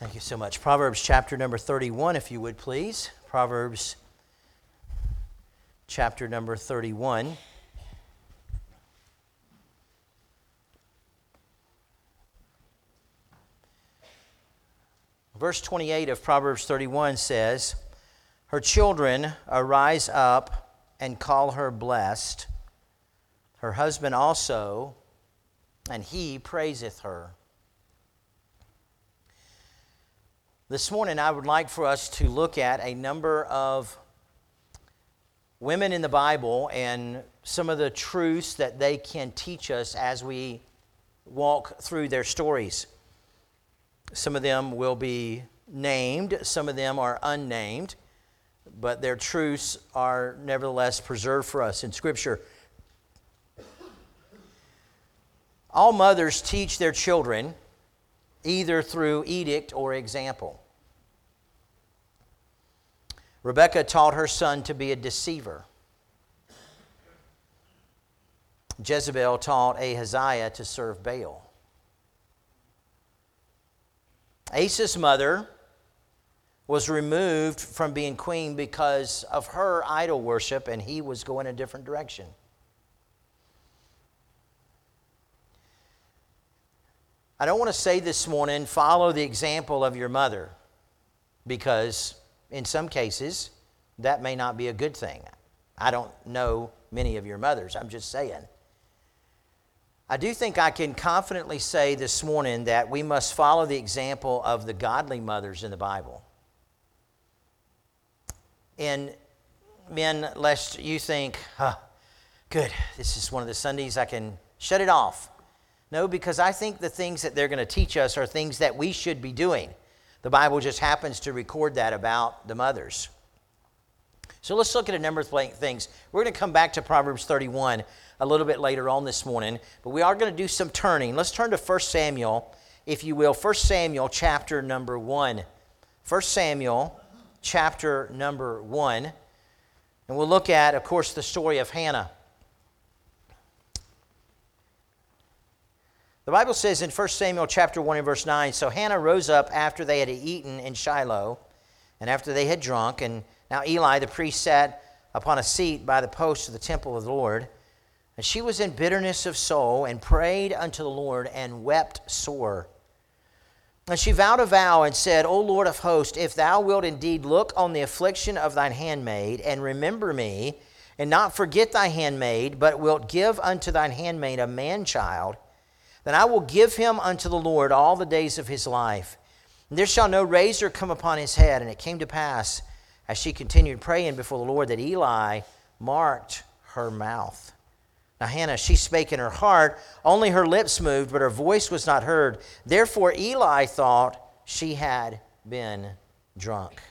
Thank you so much. Proverbs chapter number 31, if you would please. Proverbs chapter number 31. Verse 28 of Proverbs 31 says, Her children arise up and call her blessed, her husband also, and he praiseth her. This morning, I would like for us to look at a number of women in the Bible and some of the truths that they can teach us as we walk through their stories. Some of them will be named, some of them are unnamed, but their truths are nevertheless preserved for us in Scripture. All mothers teach their children either through edict or example. Rebecca taught her son to be a deceiver. Jezebel taught Ahaziah to serve Baal. Asa's mother was removed from being queen because of her idol worship, and he was going a different direction. I don't want to say this morning, follow the example of your mother, because in some cases, that may not be a good thing. I don't know many of your mothers, I'm just saying. I do think I can confidently say this morning that we must follow the example of the godly mothers in the Bible. And men, lest you think, huh, good, this is one of the Sundays I can shut it off. No, because I think the things that they're going to teach us are things that we should be doing. The Bible just happens to record that about the mothers. So let's look at a number of things. We're going to come back to Proverbs 31 a little bit later on this morning, but we are going to do some turning. Let's turn to 1 Samuel, if you will. 1 Samuel chapter number 1. 1 Samuel chapter number 1. And we'll look at, of course, the story of Hannah. The Bible says in 1 Samuel chapter 1 and verse 9, so Hannah rose up after they had eaten in Shiloh and after they had drunk, and now Eli the priest sat upon a seat by the post of the temple of the Lord. And she was in bitterness of soul and prayed unto the Lord and wept sore. And she vowed a vow and said, O Lord of hosts, if thou wilt indeed look on the affliction of thine handmaid and remember me, and not forget thy handmaid, but wilt give unto thine handmaid a man child, then I will give him unto the Lord all the days of his life. And there shall no razor come upon his head. And it came to pass, as she continued praying before the Lord, that Eli marked her mouth. Now, Hannah, she spake in her heart, only her lips moved, but her voice was not heard. Therefore, Eli thought she had been drunk.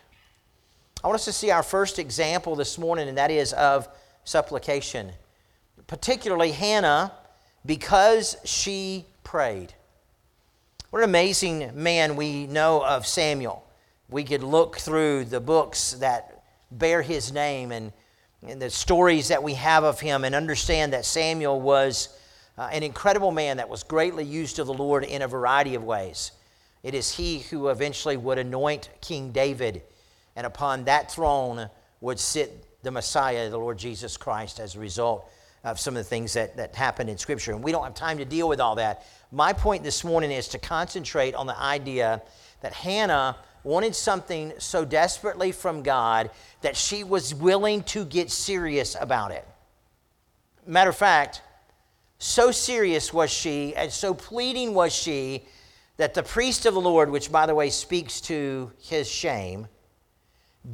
I want us to see our first example this morning, and that is of supplication. Particularly, Hannah because she prayed. What an amazing man we know of Samuel. We could look through the books that bear his name and, and the stories that we have of him and understand that Samuel was uh, an incredible man that was greatly used of the Lord in a variety of ways. It is he who eventually would anoint King David, and upon that throne would sit the Messiah, the Lord Jesus Christ, as a result of some of the things that, that happened in Scripture. And we don't have time to deal with all that. My point this morning is to concentrate on the idea that Hannah wanted something so desperately from God that she was willing to get serious about it. Matter of fact, so serious was she and so pleading was she that the priest of the Lord, which by the way speaks to his shame,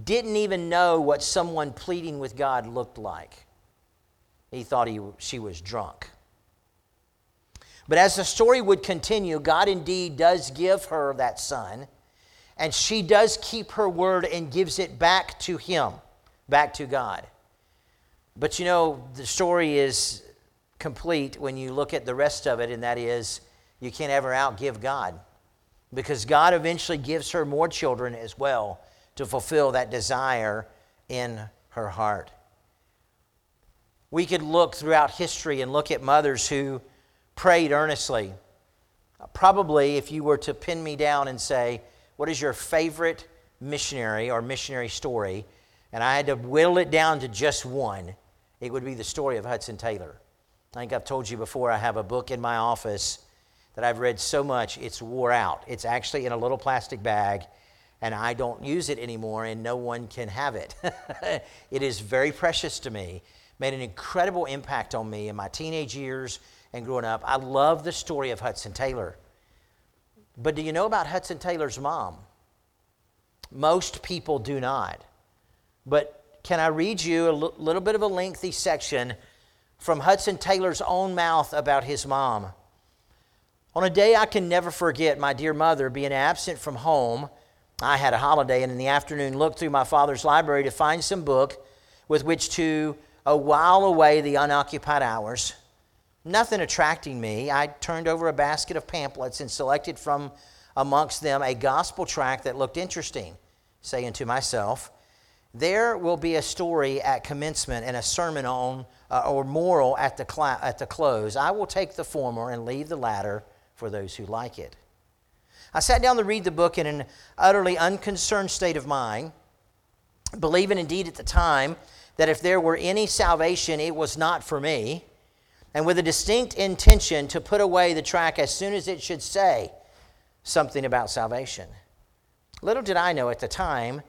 didn't even know what someone pleading with God looked like he thought he, she was drunk. But as the story would continue, God indeed does give her that son, and she does keep her word and gives it back to him, back to God. But you know, the story is complete when you look at the rest of it, and that is you can't ever outgive God. Because God eventually gives her more children as well to fulfill that desire in her heart. We could look throughout history and look at mothers who prayed earnestly. Probably, if you were to pin me down and say, what is your favorite missionary or missionary story, and I had to whittle it down to just one, it would be the story of Hudson Taylor. I think I've told you before, I have a book in my office that I've read so much it's wore out. It's actually in a little plastic bag, and I don't use it anymore, and no one can have it. it is very precious to me. Made an incredible impact on me in my teenage years and growing up. I love the story of Hudson Taylor. But do you know about Hudson Taylor's mom? Most people do not. But can I read you a l- little bit of a lengthy section from Hudson Taylor's own mouth about his mom? On a day I can never forget, my dear mother being absent from home, I had a holiday and in the afternoon looked through my father's library to find some book with which to a while away the unoccupied hours. Nothing attracting me, I turned over a basket of pamphlets and selected from amongst them a gospel tract that looked interesting, saying to myself, There will be a story at commencement and a sermon on uh, or moral at the, cl- at the close. I will take the former and leave the latter for those who like it. I sat down to read the book in an utterly unconcerned state of mind, believing indeed at the time that if there were any salvation, it was not for me, and with a distinct intention to put away the track as soon as it should say something about salvation. Little did I know at the time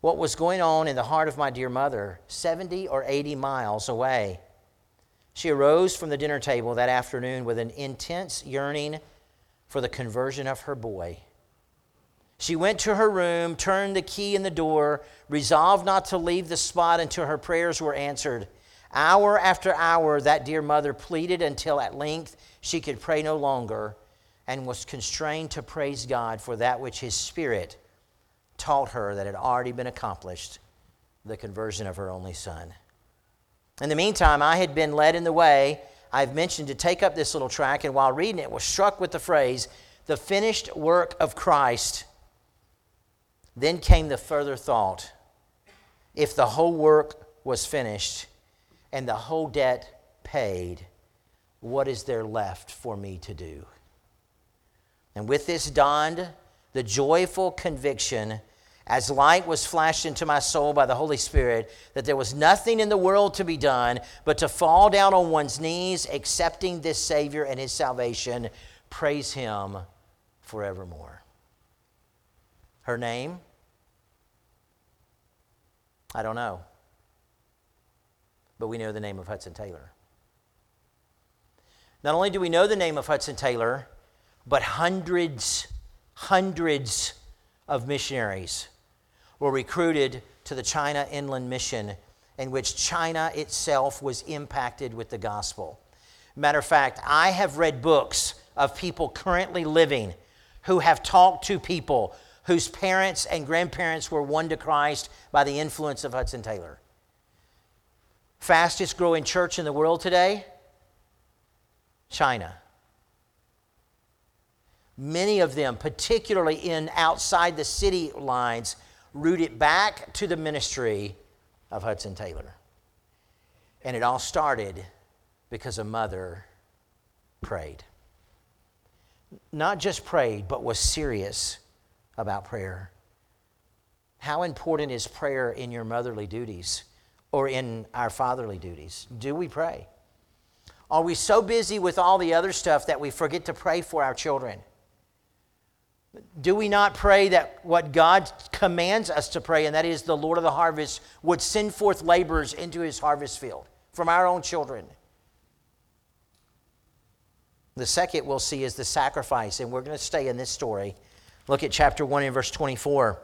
what was going on in the heart of my dear mother, 70 or 80 miles away. She arose from the dinner table that afternoon with an intense yearning for the conversion of her boy. She went to her room, turned the key in the door, resolved not to leave the spot until her prayers were answered. Hour after hour, that dear mother pleaded until at length she could pray no longer and was constrained to praise God for that which His Spirit taught her that had already been accomplished the conversion of her only son. In the meantime, I had been led in the way, I've mentioned, to take up this little tract, and while reading it, was struck with the phrase, the finished work of Christ then came the further thought if the whole work was finished and the whole debt paid, what is there left for me to do? And with this dawned the joyful conviction, as light was flashed into my soul by the Holy Spirit, that there was nothing in the world to be done but to fall down on one's knees, accepting this Savior and his salvation, praise him forevermore. Her name? I don't know. But we know the name of Hudson Taylor. Not only do we know the name of Hudson Taylor, but hundreds, hundreds of missionaries were recruited to the China Inland Mission, in which China itself was impacted with the gospel. Matter of fact, I have read books of people currently living who have talked to people whose parents and grandparents were won to Christ by the influence of Hudson Taylor. Fastest growing church in the world today? China. Many of them, particularly in outside the city lines, root it back to the ministry of Hudson Taylor. And it all started because a mother prayed. Not just prayed, but was serious about prayer. How important is prayer in your motherly duties or in our fatherly duties? Do we pray? Are we so busy with all the other stuff that we forget to pray for our children? Do we not pray that what God commands us to pray, and that is the Lord of the harvest, would send forth laborers into his harvest field from our own children? The second we'll see is the sacrifice, and we're going to stay in this story Look at chapter 1 and verse 24.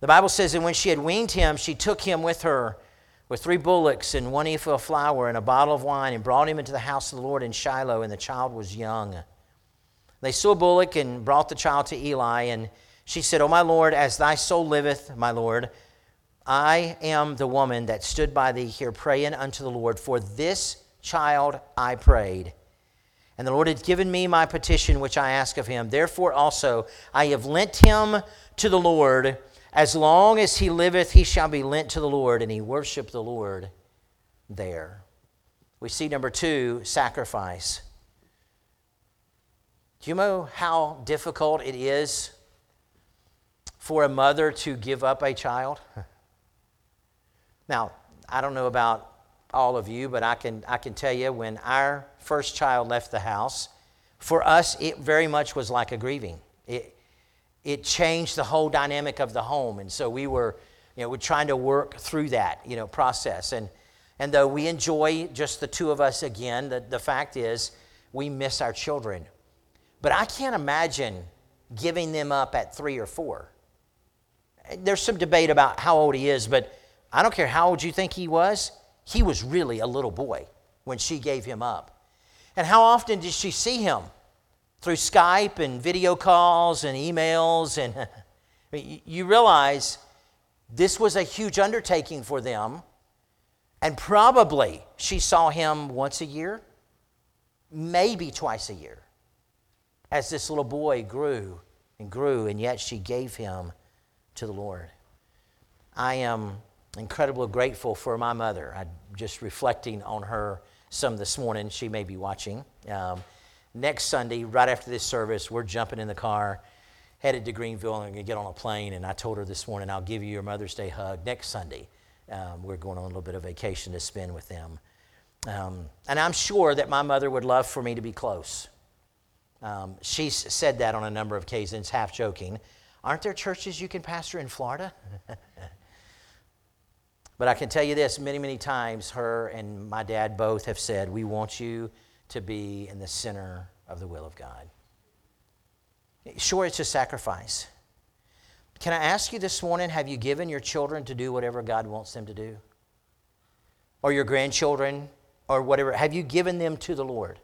The Bible says, And when she had weaned him, she took him with her with three bullocks and one ephah of flour and a bottle of wine and brought him into the house of the Lord in Shiloh, and the child was young. They slew a bullock and brought the child to Eli, and she said, O my Lord, as thy soul liveth, my Lord, I am the woman that stood by thee here praying unto the Lord. For this child I prayed and the Lord had given me my petition which I ask of him. Therefore also I have lent him to the Lord. As long as he liveth, he shall be lent to the Lord. And he worshiped the Lord there. We see number two, sacrifice. Do you know how difficult it is for a mother to give up a child? Now, I don't know about all of you, but I can, I can tell you when our first child left the house, for us, it very much was like a grieving. It, it changed the whole dynamic of the home. And so we were, you know, we're trying to work through that, you know, process. And, and though we enjoy just the two of us again, the, the fact is we miss our children. But I can't imagine giving them up at three or four. There's some debate about how old he is, but I don't care how old you think he was, he was really a little boy when she gave him up. And how often did she see him? Through Skype and video calls and emails. And you realize this was a huge undertaking for them. And probably she saw him once a year, maybe twice a year, as this little boy grew and grew, and yet she gave him to the Lord. I am incredibly grateful for my mother. I'm just reflecting on her some this morning. She may be watching. Um, next Sunday, right after this service, we're jumping in the car, headed to Greenville, and I'm to get on a plane. And I told her this morning, I'll give you your Mother's Day hug next Sunday. Um, we're going on a little bit of vacation to spend with them. Um, and I'm sure that my mother would love for me to be close. Um, she's said that on a number of occasions, half joking. Aren't there churches you can pastor in Florida? But I can tell you this many, many times, her and my dad both have said, We want you to be in the center of the will of God. Sure, it's a sacrifice. Can I ask you this morning have you given your children to do whatever God wants them to do? Or your grandchildren, or whatever? Have you given them to the Lord?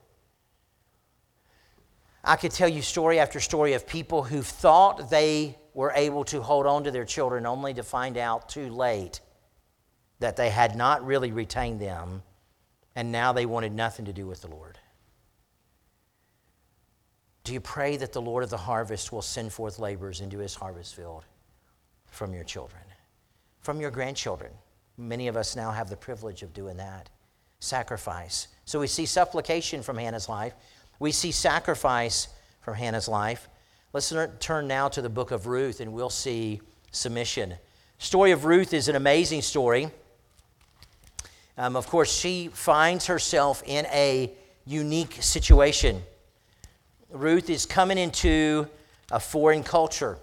I could tell you story after story of people who thought they were able to hold on to their children only to find out too late that they had not really retained them, and now they wanted nothing to do with the Lord. Do you pray that the Lord of the harvest will send forth laborers into his harvest field from your children, from your grandchildren? Many of us now have the privilege of doing that. Sacrifice. So we see supplication from Hannah's life, we see sacrifice from Hannah's life. Let's turn now to the book of Ruth and we'll see submission. Story of Ruth is an amazing story. Um, of course, she finds herself in a unique situation. Ruth is coming into a foreign culture.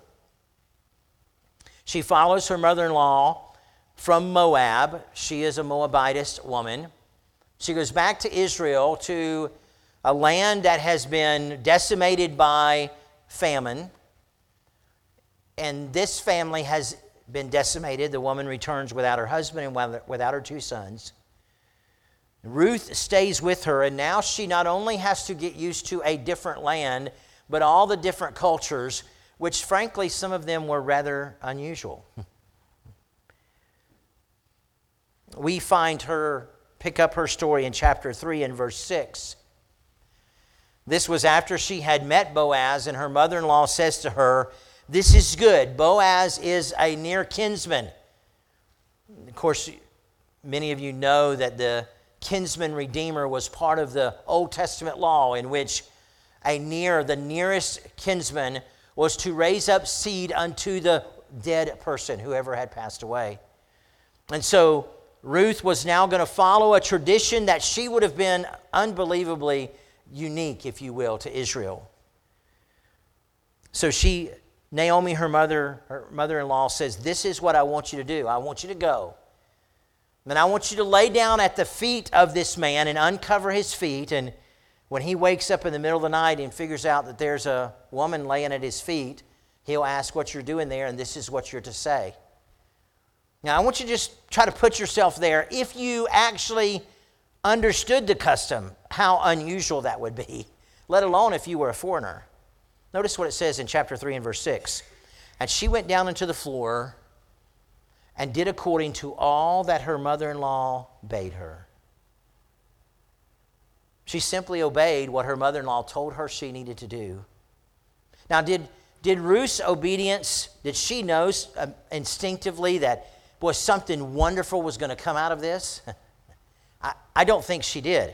She follows her mother in law from Moab. She is a Moabitess woman. She goes back to Israel to a land that has been decimated by famine. And this family has been decimated. The woman returns without her husband and without her two sons. Ruth stays with her, and now she not only has to get used to a different land, but all the different cultures, which frankly, some of them were rather unusual. we find her pick up her story in chapter 3 and verse 6. This was after she had met Boaz, and her mother in law says to her, This is good. Boaz is a near kinsman. Of course, many of you know that the kinsman redeemer was part of the Old Testament law in which a near, the nearest kinsman, was to raise up seed unto the dead person, whoever had passed away. And so Ruth was now going to follow a tradition that she would have been unbelievably unique, if you will, to Israel. So she, Naomi, her mother, her mother-in-law says, This is what I want you to do. I want you to go. Then I want you to lay down at the feet of this man and uncover his feet. And when he wakes up in the middle of the night and figures out that there's a woman laying at his feet, he'll ask what you're doing there, and this is what you're to say. Now, I want you to just try to put yourself there. If you actually understood the custom, how unusual that would be, let alone if you were a foreigner. Notice what it says in chapter 3 and verse 6. And she went down into the floor and did according to all that her mother in law bade her. She simply obeyed what her mother in law told her she needed to do. Now, did, did Ruth's obedience, did she know uh, instinctively that, boy, something wonderful was going to come out of this? I, I don't think she did.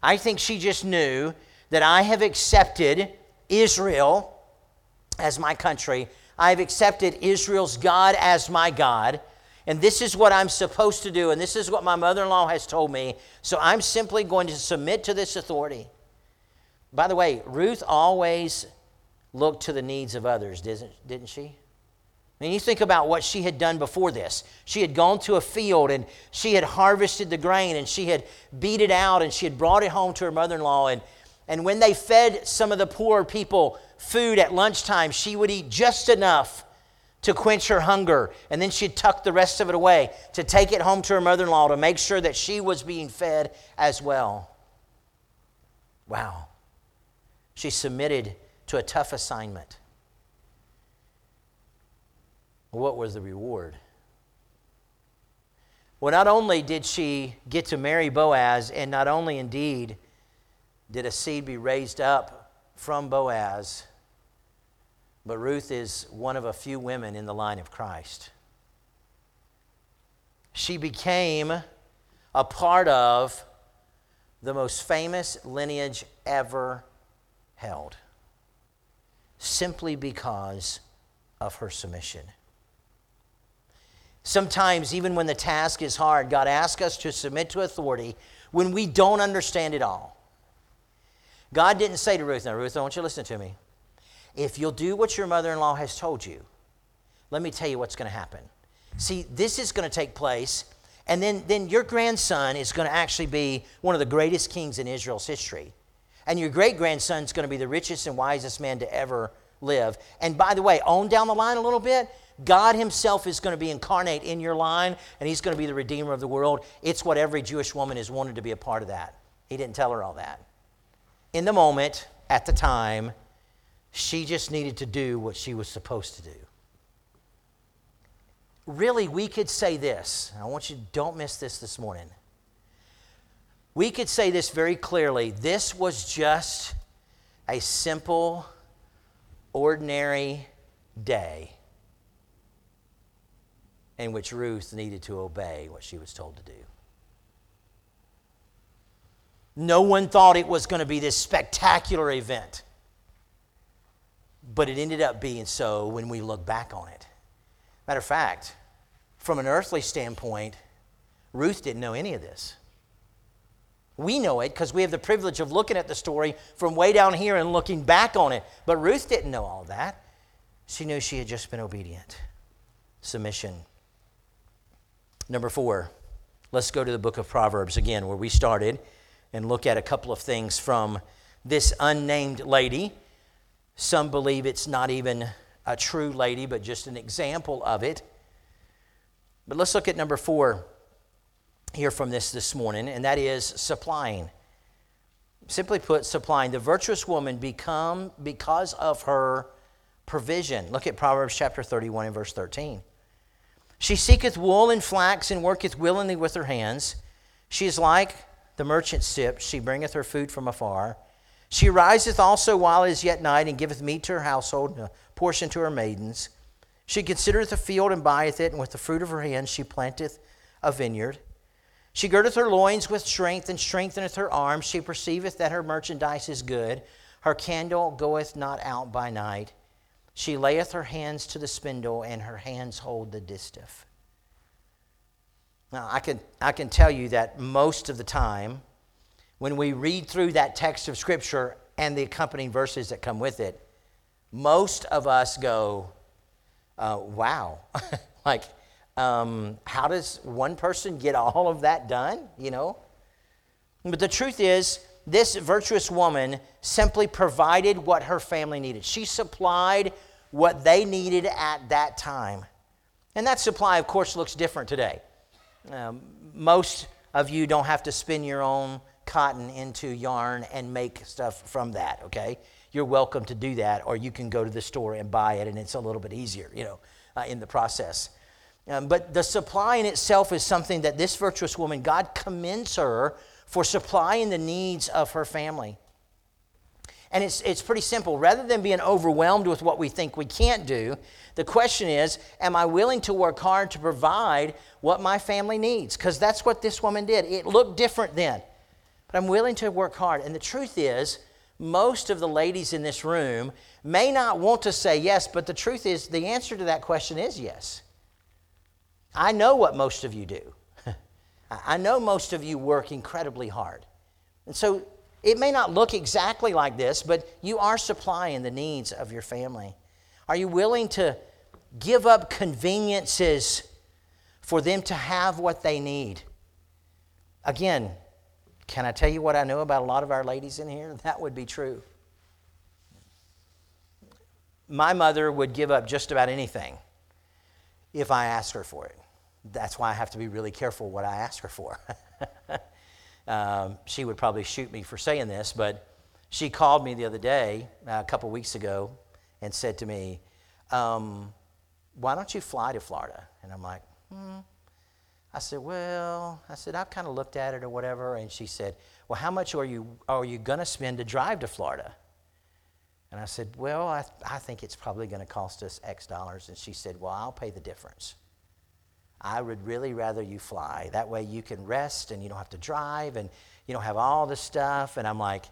I think she just knew that I have accepted Israel as my country. I've accepted Israel's God as my God. And this is what I'm supposed to do. And this is what my mother in law has told me. So I'm simply going to submit to this authority. By the way, Ruth always looked to the needs of others, didn't she? I mean, you think about what she had done before this. She had gone to a field and she had harvested the grain and she had beat it out and she had brought it home to her mother in law. And, and when they fed some of the poor people food at lunchtime, she would eat just enough to quench her hunger. And then she'd tuck the rest of it away to take it home to her mother in law to make sure that she was being fed as well. Wow. She submitted to a tough assignment. What was the reward? Well, not only did she get to marry Boaz, and not only indeed did a seed be raised up from Boaz, but Ruth is one of a few women in the line of Christ. She became a part of the most famous lineage ever held simply because of her submission. Sometimes, even when the task is hard, God asks us to submit to authority when we don't understand it all. God didn't say to Ruth, Now, Ruth, I want you to listen to me. If you'll do what your mother in law has told you, let me tell you what's going to happen. See, this is going to take place, and then, then your grandson is going to actually be one of the greatest kings in Israel's history. And your great grandson is going to be the richest and wisest man to ever live. And by the way, on down the line a little bit, God Himself is going to be incarnate in your line, and He's going to be the Redeemer of the world. It's what every Jewish woman has wanted to be a part of that. He didn't tell her all that. In the moment, at the time, she just needed to do what she was supposed to do. Really, we could say this. I want you don't miss this this morning. We could say this very clearly. This was just a simple, ordinary day in which Ruth needed to obey what she was told to do. No one thought it was going to be this spectacular event, but it ended up being so when we look back on it. Matter of fact, from an earthly standpoint, Ruth didn't know any of this. We know it because we have the privilege of looking at the story from way down here and looking back on it. But Ruth didn't know all that. She knew she had just been obedient. Submission. Number four, let's go to the book of Proverbs again, where we started, and look at a couple of things from this unnamed lady. Some believe it's not even a true lady, but just an example of it. But let's look at number four here from this this morning, and that is supplying. Simply put, supplying. The virtuous woman become because of her provision. Look at Proverbs chapter 31 and verse 13. She seeketh wool and flax and worketh willingly with her hands. She is like the merchant ship. She bringeth her food from afar. She riseth also while it is yet night and giveth meat to her household and a portion to her maidens. She considereth a field and buyeth it, and with the fruit of her hands she planteth a vineyard. She girdeth her loins with strength and strengtheneth her arms. She perceiveth that her merchandise is good. Her candle goeth not out by night. She layeth her hands to the spindle, and her hands hold the distaff. Now, I can, I can tell you that most of the time, when we read through that text of Scripture and the accompanying verses that come with it, most of us go, uh, wow. like, um, how does one person get all of that done? You know? But the truth is, this virtuous woman simply provided what her family needed. She supplied what they needed at that time. And that supply, of course, looks different today. Um, most of you don't have to spin your own cotton into yarn and make stuff from that, okay? You're welcome to do that, or you can go to the store and buy it, and it's a little bit easier, you know, uh, in the process. Um, but the supply in itself is something that this virtuous woman, God commends her for supplying the needs of her family. And it's, it's pretty simple. Rather than being overwhelmed with what we think we can't do, the question is Am I willing to work hard to provide what my family needs? Because that's what this woman did. It looked different then. But I'm willing to work hard. And the truth is, most of the ladies in this room may not want to say yes, but the truth is, the answer to that question is yes. I know what most of you do. I know most of you work incredibly hard. And so it may not look exactly like this, but you are supplying the needs of your family. Are you willing to give up conveniences for them to have what they need? Again, can I tell you what I know about a lot of our ladies in here? That would be true. My mother would give up just about anything if I asked her for it. That's why I have to be really careful what I ask her for. um, she would probably shoot me for saying this, but she called me the other day, uh, a couple weeks ago, and said to me, um, Why don't you fly to Florida? And I'm like, Hmm. I said, Well, I said, I've kind of looked at it or whatever. And she said, Well, how much are you, are you going to spend to drive to Florida? And I said, Well, I, I think it's probably going to cost us X dollars. And she said, Well, I'll pay the difference. I would really rather you fly. That way you can rest and you don't have to drive and you don't have all this stuff. And I'm like,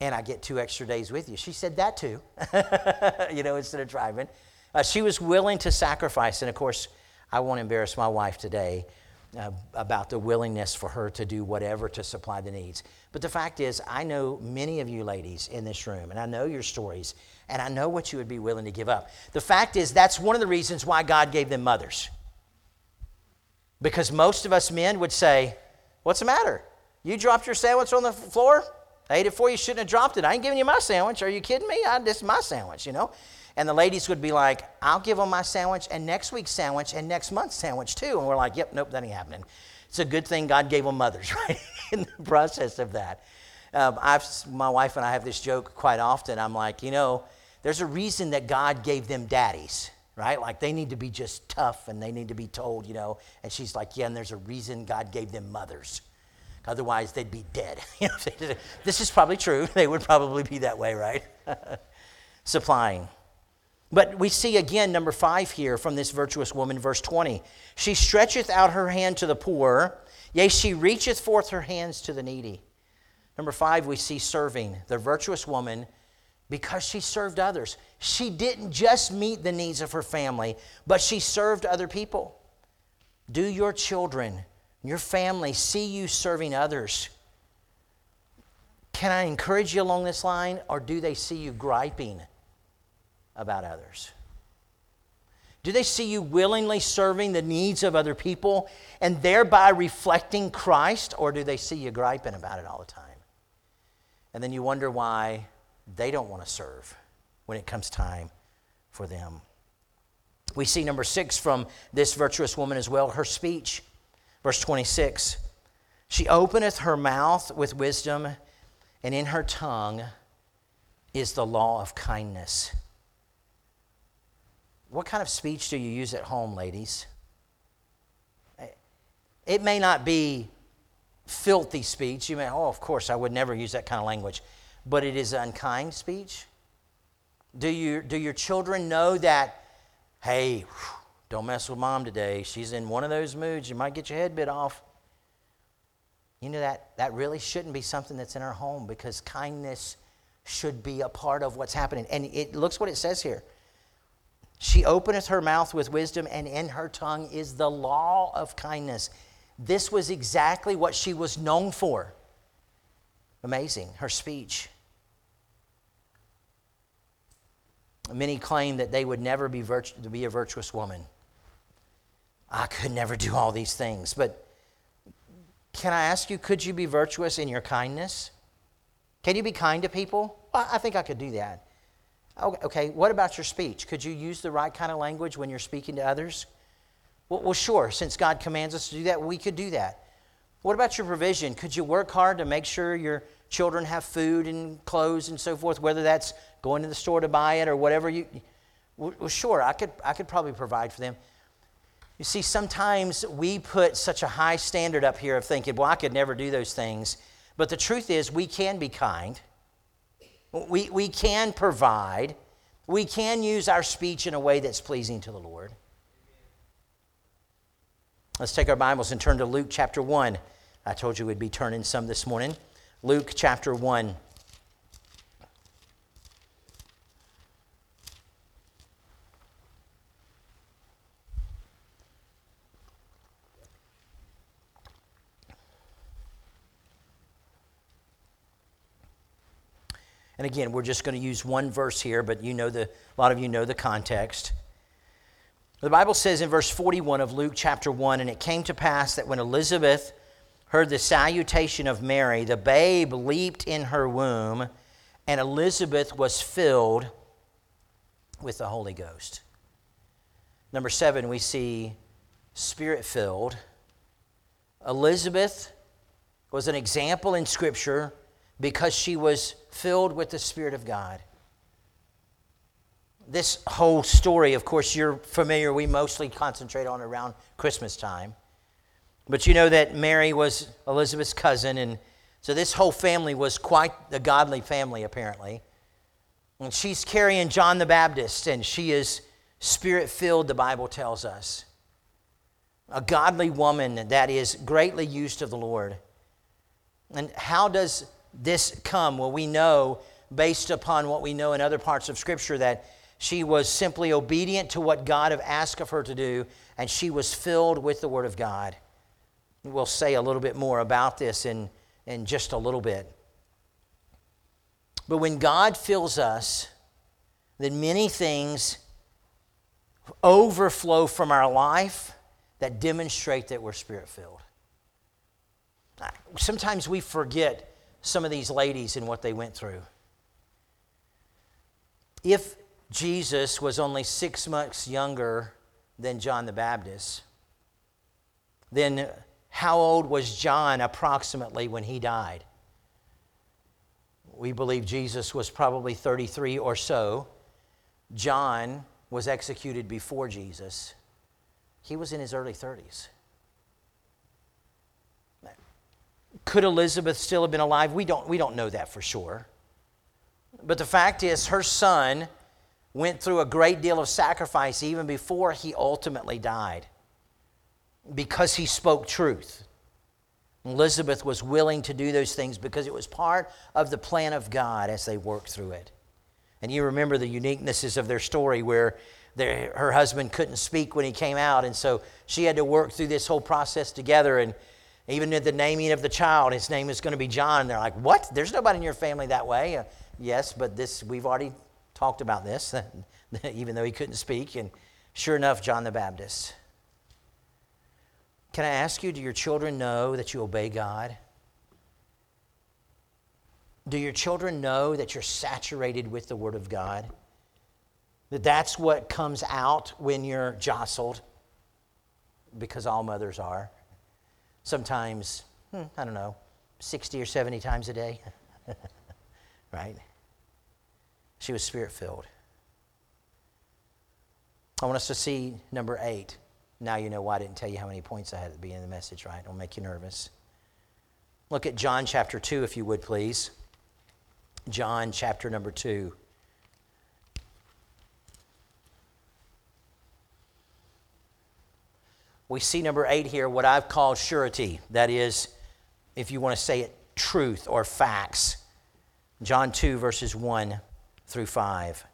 and I get two extra days with you. She said that too, you know, instead of driving. Uh, she was willing to sacrifice. And of course, I won't embarrass my wife today uh, about the willingness for her to do whatever to supply the needs. But the fact is, I know many of you ladies in this room, and I know your stories, and I know what you would be willing to give up. The fact is, that's one of the reasons why God gave them mothers. Because most of us men would say, What's the matter? You dropped your sandwich on the floor? I ate it for you, shouldn't have dropped it. I ain't giving you my sandwich. Are you kidding me? I, this is my sandwich, you know? And the ladies would be like, I'll give them my sandwich and next week's sandwich and next month's sandwich too. And we're like, yep, nope, that ain't happening. It's a good thing God gave them mothers, right? In the process of that. Um, I've, my wife and I have this joke quite often. I'm like, you know, there's a reason that God gave them daddies right? Like they need to be just tough and they need to be told, you know. And she's like, yeah, and there's a reason God gave them mothers. Otherwise, they'd be dead. this is probably true. They would probably be that way, right? Supplying. But we see again, number five here from this virtuous woman, verse 20. She stretcheth out her hand to the poor, yea, she reacheth forth her hands to the needy. Number five, we see serving. The virtuous woman because she served others. She didn't just meet the needs of her family, but she served other people. Do your children, your family see you serving others? Can I encourage you along this line, or do they see you griping about others? Do they see you willingly serving the needs of other people and thereby reflecting Christ, or do they see you griping about it all the time? And then you wonder why they don't want to serve when it comes time for them. We see number six from this virtuous woman as well her speech. Verse 26 She openeth her mouth with wisdom, and in her tongue is the law of kindness. What kind of speech do you use at home, ladies? It may not be filthy speech. You may, oh, of course, I would never use that kind of language but it is unkind speech? Do, you, do your children know that, hey, don't mess with mom today? She's in one of those moods. You might get your head bit off. You know that that really shouldn't be something that's in our home because kindness should be a part of what's happening. And it looks what it says here. She openeth her mouth with wisdom, and in her tongue is the law of kindness. This was exactly what she was known for. Amazing, her speech. Many claim that they would never be, virtu- to be a virtuous woman. I could never do all these things. But can I ask you, could you be virtuous in your kindness? Can you be kind to people? I think I could do that. Oh, okay, what about your speech? Could you use the right kind of language when you're speaking to others? Well, well, sure, since God commands us to do that, we could do that. What about your provision? Could you work hard to make sure your children have food and clothes and so forth, whether that's going to the store to buy it or whatever you well sure i could i could probably provide for them you see sometimes we put such a high standard up here of thinking well i could never do those things but the truth is we can be kind we, we can provide. We can use our speech in a way that's pleasing to the lord. Let's take our bibles and turn to luke chapter 1 i told you we'd be turning some this morning. Luke chapter 1 And again, we're just going to use one verse here, but you know the, a lot of you know the context. The Bible says in verse 41 of Luke chapter 1 And it came to pass that when Elizabeth heard the salutation of Mary, the babe leaped in her womb, and Elizabeth was filled with the Holy Ghost. Number seven, we see spirit filled. Elizabeth was an example in Scripture because she was filled with the Spirit of God. This whole story, of course, you're familiar, we mostly concentrate on around Christmas time. But you know that Mary was Elizabeth's cousin, and so this whole family was quite a godly family, apparently. And she's carrying John the Baptist, and she is spirit filled, the Bible tells us. A godly woman that is greatly used of the Lord. And how does this come? Well, we know, based upon what we know in other parts of Scripture, that she was simply obedient to what God had asked of her to do, and she was filled with the Word of God. We'll say a little bit more about this in, in just a little bit. But when God fills us, then many things overflow from our life that demonstrate that we're spirit filled. Sometimes we forget some of these ladies and what they went through. If Jesus was only six months younger than John the Baptist, then how old was John approximately when he died? We believe Jesus was probably 33 or so. John was executed before Jesus. He was in his early 30s. Could Elizabeth still have been alive? We don't, we don't know that for sure. But the fact is, her son went through a great deal of sacrifice even before he ultimately died because he spoke truth. Elizabeth was willing to do those things because it was part of the plan of God as they worked through it. And you remember the uniquenesses of their story where their, her husband couldn't speak when he came out, and so she had to work through this whole process together. And even at the naming of the child, his name is going to be John. And they're like, What? There's nobody in your family that way. Uh, yes, but this we've already talked about this, even though he couldn't speak. And sure enough, John the Baptist. Can I ask you, do your children know that you obey God? Do your children know that you're saturated with the Word of God? That that's what comes out when you're jostled? Because all mothers are. Sometimes, hmm, I don't know, 60 or 70 times a day. right? She was spirit filled. I want us to see number eight. Now you know why I didn't tell you how many points I had at the beginning of the message, right? It'll make you nervous. Look at John chapter 2, if you would, please. John chapter number 2. We see number 8 here, what I've called surety. That is, if you want to say it, truth or facts. John 2, verses 1 through 5.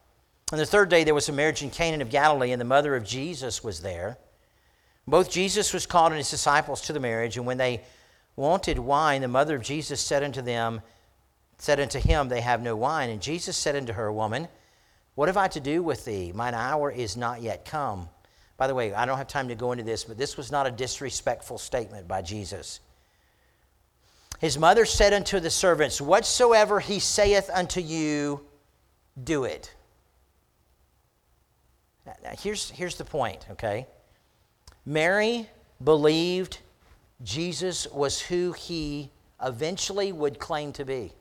On the third day, there was a marriage in Cana of Galilee, and the mother of Jesus was there. Both Jesus was called and his disciples to the marriage, and when they wanted wine, the mother of Jesus said unto them, said unto him, They have no wine. And Jesus said unto her, Woman, what have I to do with thee? Mine hour is not yet come. By the way, I don't have time to go into this, but this was not a disrespectful statement by Jesus. His mother said unto the servants, Whatsoever he saith unto you, do it. Now, here's, here's the point, okay? Mary believed Jesus was who he eventually would claim to be.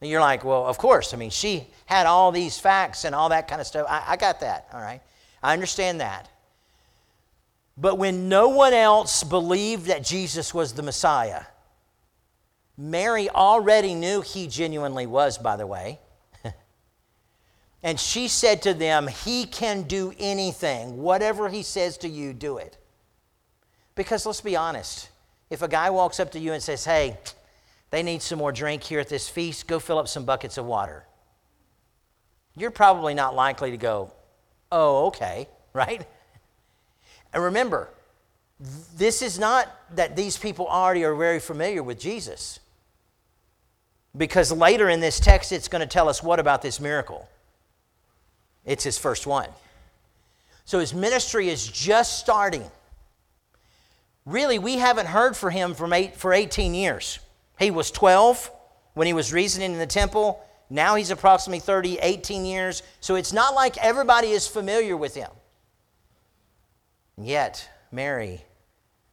And you're like, well, of course. I mean, she had all these facts and all that kind of stuff. I, I got that, all right? I understand that. But when no one else believed that Jesus was the Messiah, Mary already knew he genuinely was, by the way. and she said to them, He can do anything. Whatever he says to you, do it. Because let's be honest, if a guy walks up to you and says, Hey, they need some more drink here at this feast, go fill up some buckets of water. You're probably not likely to go, Oh, okay, right? And remember, this is not that these people already are very familiar with Jesus. Because later in this text, it's going to tell us what about this miracle? It's his first one. So his ministry is just starting. Really, we haven't heard from him from eight, for 18 years. He was 12 when he was reasoning in the temple. Now he's approximately 30, 18 years. So it's not like everybody is familiar with him. And yet, Mary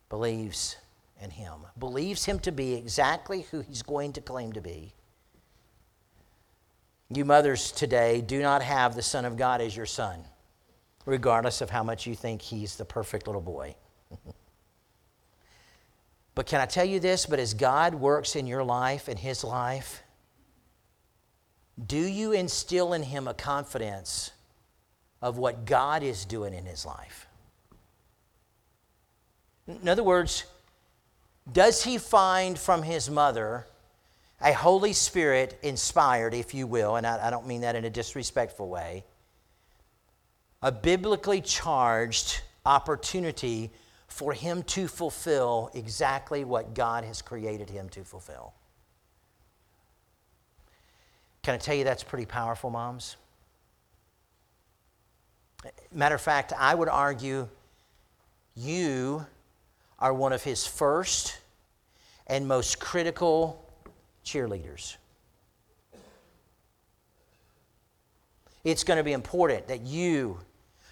believes in him, believes him to be exactly who he's going to claim to be. You mothers today do not have the Son of God as your son, regardless of how much you think he's the perfect little boy. but can I tell you this? But as God works in your life and his life, do you instill in him a confidence of what God is doing in his life? In other words, does he find from his mother a Holy Spirit inspired, if you will, and I, I, don't mean that in a disrespectful way, a biblically charged opportunity for him to fulfill exactly what God has created him to fulfill? Can I tell you that's pretty powerful, moms? Matter of fact, I would argue you are one of his first and most critical cheerleaders. It's going to be important that you,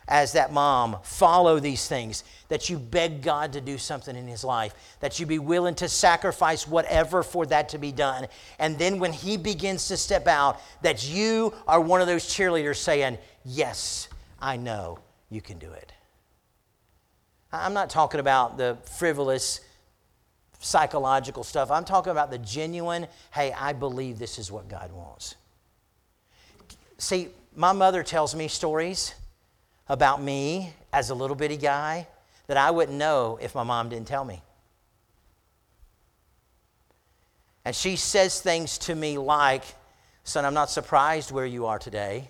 as that mom, follow these things, that you beg God to do something in his life, that you be willing to sacrifice whatever for that to be done. And then when he begins to step out, that you are one of those cheerleaders saying, Yes, I know you can do it. I'm not talking about the frivolous psychological stuff. I'm talking about the genuine, hey, I believe this is what God wants. See, my mother tells me stories about me as a little bitty guy that I wouldn't know if my mom didn't tell me. And she says things to me like, Son, I'm not surprised where you are today.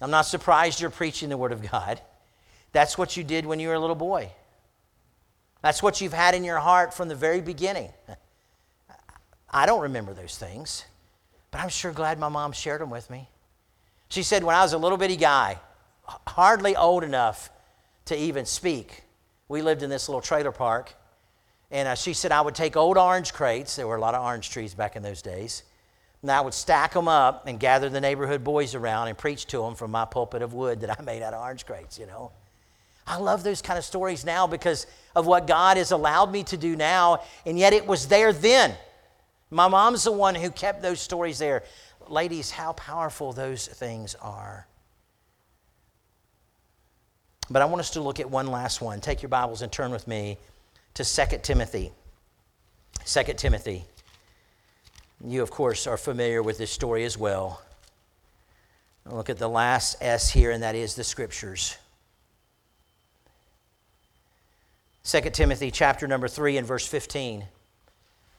I'm not surprised you're preaching the Word of God. That's what you did when you were a little boy. That's what you've had in your heart from the very beginning. I don't remember those things, but I'm sure glad my mom shared them with me. She said, when I was a little bitty guy, hardly old enough to even speak, we lived in this little trailer park. And uh, she said, I would take old orange crates. There were a lot of orange trees back in those days. And I would stack them up and gather the neighborhood boys around and preach to them from my pulpit of wood that I made out of orange crates, you know. I love those kind of stories now because of what God has allowed me to do now, and yet it was there then. My mom's the one who kept those stories there. Ladies, how powerful those things are. But I want us to look at one last one. Take your Bibles and turn with me to 2 Timothy. 2 Timothy. You, of course, are familiar with this story as well. Look at the last S here, and that is the scriptures. 2 Timothy chapter number 3 and verse 15.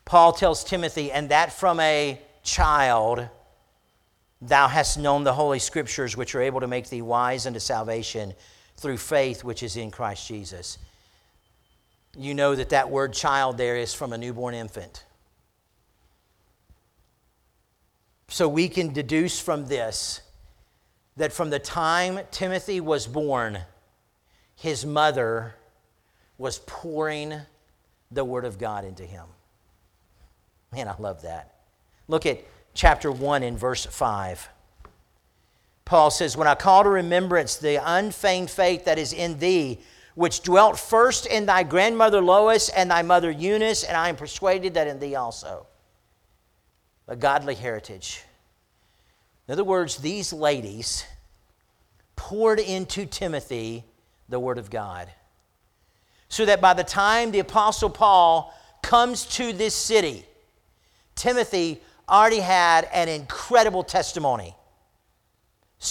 Paul tells Timothy, and that from a child thou hast known the holy scriptures which are able to make thee wise unto salvation through faith which is in Christ Jesus. You know that that word child there is from a newborn infant. So we can deduce from this that from the time Timothy was born, his mother was pouring the Word of God into him. Man, I love that. Look at chapter 1 in verse 5. Paul says, When I call to remembrance the unfeigned faith that is in thee, which dwelt first in thy grandmother Lois and thy mother Eunice, and I am persuaded that in thee also. A godly heritage. In other words, these ladies poured into Timothy the Word of God so that by the time the Apostle Paul comes to this city, Timothy already had an incredible testimony.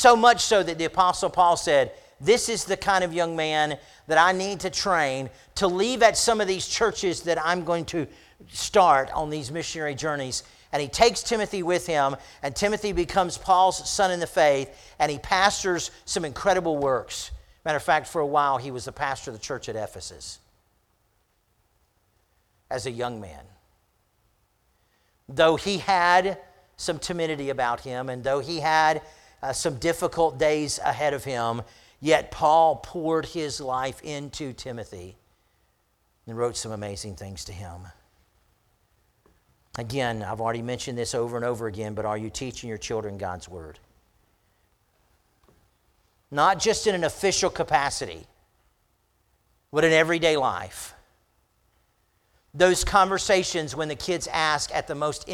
So much so that the Apostle Paul said, This is the kind of young man that I need to train to leave at some of these churches that I'm going to start on these missionary journeys. And he takes Timothy with him, and Timothy becomes Paul's son in the faith, and he pastors some incredible works. Matter of fact, for a while, he was the pastor of the church at Ephesus as a young man. Though he had some timidity about him, and though he had uh, some difficult days ahead of him, yet Paul poured his life into Timothy and wrote some amazing things to him. Again, I've already mentioned this over and over again, but are you teaching your children God's Word? Not just in an official capacity, but in everyday life. Those conversations when the kids ask at the most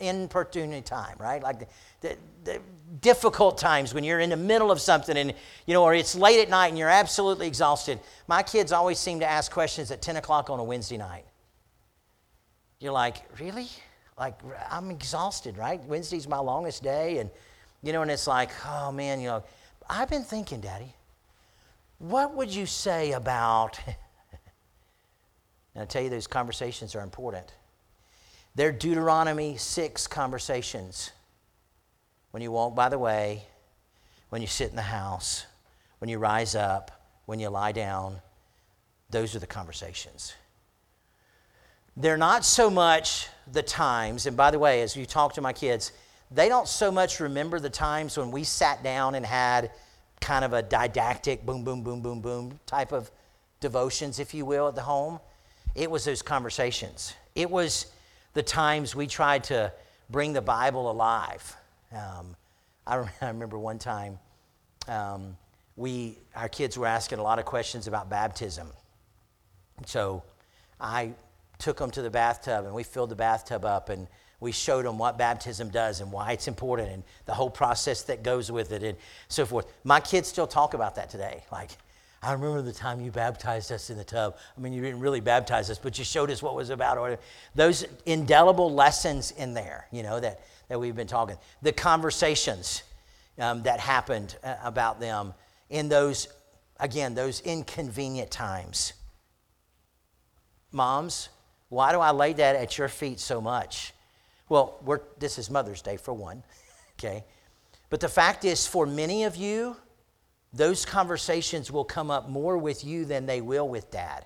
inopportune time, right? Like the, the, the, difficult times when you're in the middle of something and, you know, or it's late at night and you're absolutely exhausted. My kids always seem to ask questions at 10 o'clock on a Wednesday night. You're like, really? Like, I'm exhausted, right? Wednesday's my longest day. And, you know, and it's like, oh man, you know, I've been thinking, Daddy, what would you say about. and I tell you, those conversations are important. They're Deuteronomy 6 conversations. When you walk by the way, when you sit in the house, when you rise up, when you lie down, those are the conversations. They're not so much the times, and by the way, as you talk to my kids, they don't so much remember the times when we sat down and had kind of a didactic boom, boom, boom, boom, boom type of devotions, if you will, at the home. It was those conversations. It was the times we tried to bring the Bible alive. Um, I, remember one time um, we, our kids were asking a lot of questions about baptism. So I took them to the bathtub and we filled the bathtub up and we showed them what baptism does and why it's important and the whole process that goes with it and so forth. My kids still talk about that today. Like, I remember the time you baptized us in the tub. I mean, you didn't really baptize us, but you showed us what was about. Or those indelible lessons in there, you know, that, that we've been talking. The conversations um, that happened uh, about them in those, again, those inconvenient times. Moms, why do I lay that at your feet so much? Well, this is Mother's Day for one, okay? But the fact is, for many of you, those conversations will come up more with you than they will with dad.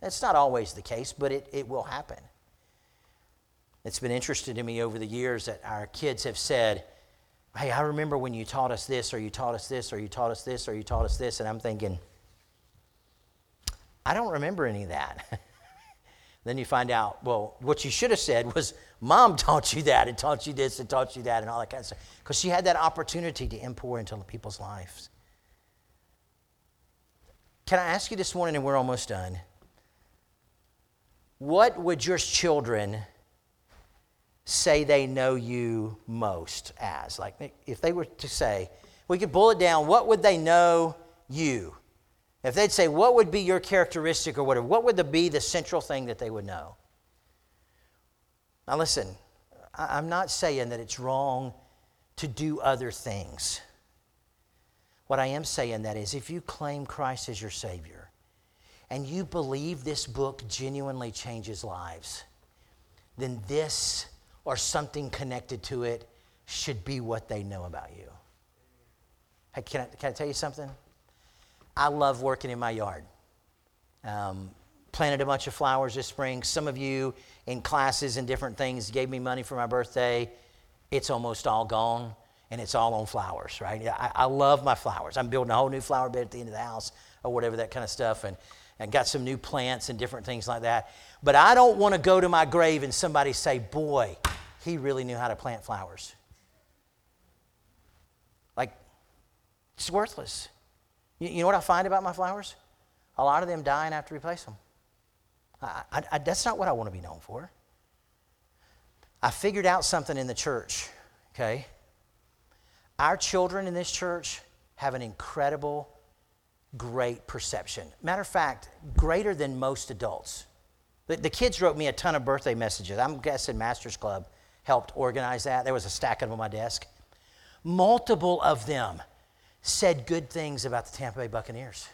That's not always the case, but it, it will happen. It's been interesting to me over the years that our kids have said, Hey, I remember when you taught us this, or you taught us this, or you taught us this, or you taught us this. And I'm thinking, I don't remember any of that. Then you find out, well, what you should have said was, Mom taught you that and taught you this and taught you that and all that kind of stuff. Because she had that opportunity to import into people's lives. Can I ask you this morning, and we're almost done? What would your children say they know you most as? Like, if they were to say, we could boil it down, what would they know you? If they'd say, what would be your characteristic or whatever, what would be the central thing that they would know? Now, listen, I'm not saying that it's wrong to do other things. What I am saying that is if you claim Christ as your Savior and you believe this book genuinely changes lives, then this or something connected to it should be what they know about you. Hey, can I, can I tell you something? I love working in my yard. Um, planted a bunch of flowers this spring. Some of you in classes and different things gave me money for my birthday. It's almost all gone and it's all on flowers, right? I, I, love my flowers. I'm building a whole new flower bed at the end of the house or whatever, that kind of stuff, and, and got some new plants and different things like that. But I don't want to go to my grave and somebody say, boy, he really knew how to plant flowers. Like, it's worthless. You, you know what I find about my flowers? A lot of them die and I have to replace them. I, I, I, that's not what I want to be known for. I figured out something in the church, okay? Our children in this church have an incredible, great perception. Matter of fact, greater than most adults. The, the kids wrote me a ton of birthday messages. I'm guessing Masters Club helped organize that. There was a stack of them on my desk. Multiple of them said good things about the Tampa Bay Buccaneers.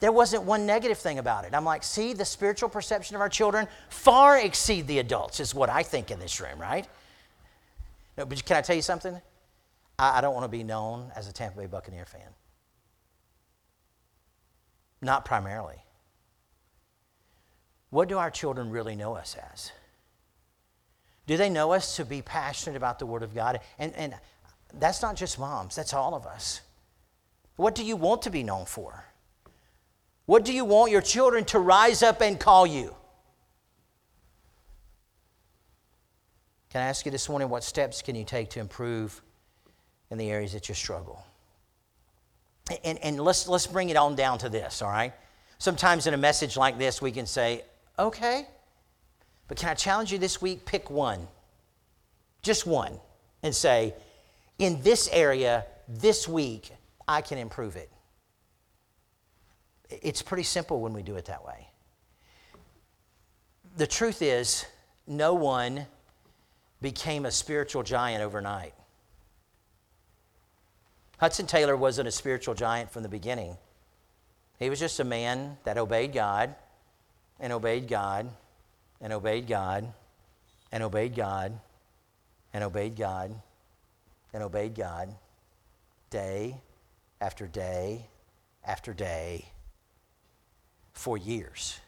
There wasn't one negative thing about it. I'm like, see, the spiritual perception of our children far exceed the adults, is what I think in this room, right? No, but can I tell you something? I, I don't want to be known as a Tampa Bay Buccaneer fan. Not primarily. What do our children really know us as? Do they know us to be passionate about the Word of God? And, and that's not just moms, that's all of us. What do you want to be known for? What do you want your children to rise up and call you? Can I ask you this morning what steps can you take to improve in the areas that you struggle? And, and let's, let's bring it on down to this, all right? Sometimes in a message like this, we can say, okay, but can I challenge you this week? Pick one, just one, and say, in this area, this week, I can improve it. It's pretty simple when we do it that way. The truth is, no one became a spiritual giant overnight. Hudson Taylor wasn't a spiritual giant from the beginning. He was just a man that obeyed God and obeyed God and obeyed God and obeyed God and obeyed God and obeyed God day after day after day for years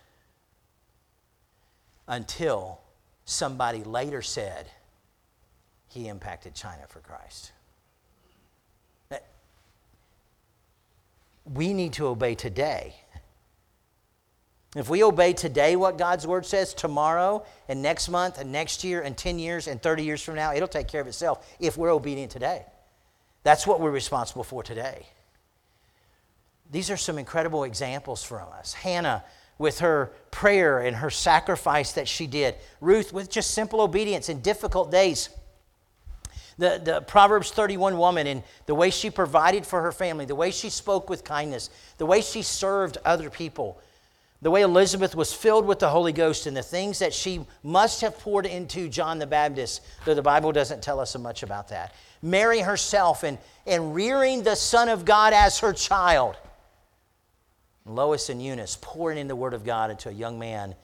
until somebody later said he impacted China for Christ. we need to obey today. If we obey today what God's word says, tomorrow and next month and next year and 10 years and 30 years from now, it'll take care of itself if we're obedient today. That's what we're responsible for today. These are some incredible examples from us. Hannah, with her prayer and her sacrifice that she did, Ruth, with just simple obedience in difficult days the, the Proverbs 31 woman and the way she provided for her family, the way she spoke with kindness, the way she served other people, the way Elizabeth was filled with the Holy Ghost, and the things that she must have poured into John the Baptist, though the Bible doesn't tell us so much about that. Mary herself and, and rearing the Son of God as her child. Lois and Eunice pouring in the Word of God into a young man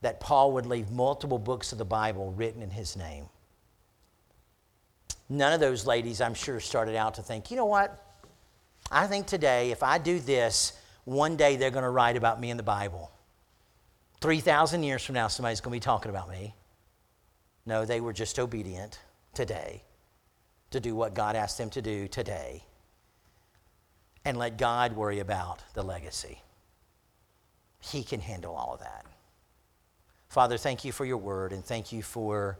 that Paul would leave multiple books of the Bible written in his name. None of those ladies, I'm sure, started out to think, you know what? I think today, if I do this, one day they're going to write about me in the Bible. 3,000 years from now, somebody's going to be talking about me. No, they were just obedient today to do what God asked them to do today and let God worry about the legacy. He can handle all of that. Father, thank you for your word and thank you for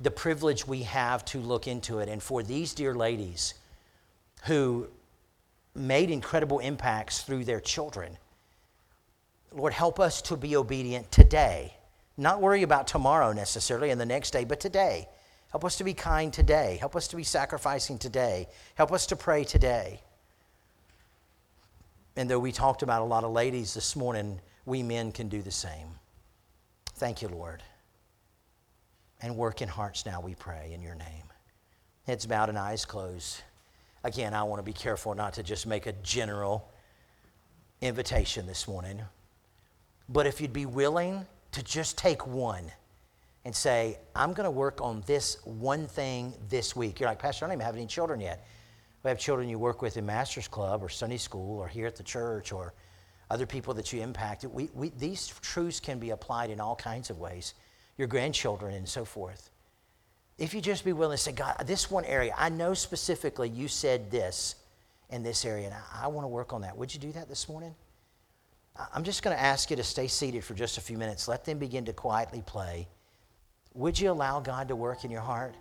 the privilege we have to look into it. And for these dear ladies who made incredible impacts through their children, Lord, help us to be obedient today. Not worry about tomorrow necessarily and the next day, but today. Help us to be kind today. Help us to be sacrificing today. Help us to pray today. And though we talked about a lot of ladies this morning, we men can do the same. Thank you, Lord and work in hearts now, we pray in your name. Heads bowed and eyes closed. Again, I want to be careful not to just make a general invitation this morning. But if you'd be willing to just take one and say, I'm going to work on this one thing this week. You're like, Pastor, I don't even have any children yet. We have children you work with in Master's Club or Sunday School or here at the church or other people that you impact. We, we, these truths can be applied in all kinds of ways your grandchildren and so forth. If you just be willing to say, God, this one area, I know specifically you said this in this area, and I, I want to work on that. Would you do that this morning? I'm just going to ask you to stay seated for just a few minutes. Let them begin to quietly play. Would you allow God to work in your heart?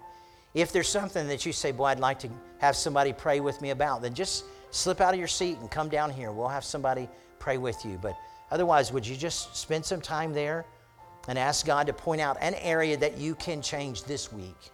If there's something that you say, boy, I'd like to have somebody pray with me about, then just slip out of your seat and come down here. We'll have somebody pray with you. But otherwise, would you just spend some time there? And ask God to point out an area that you can change this week.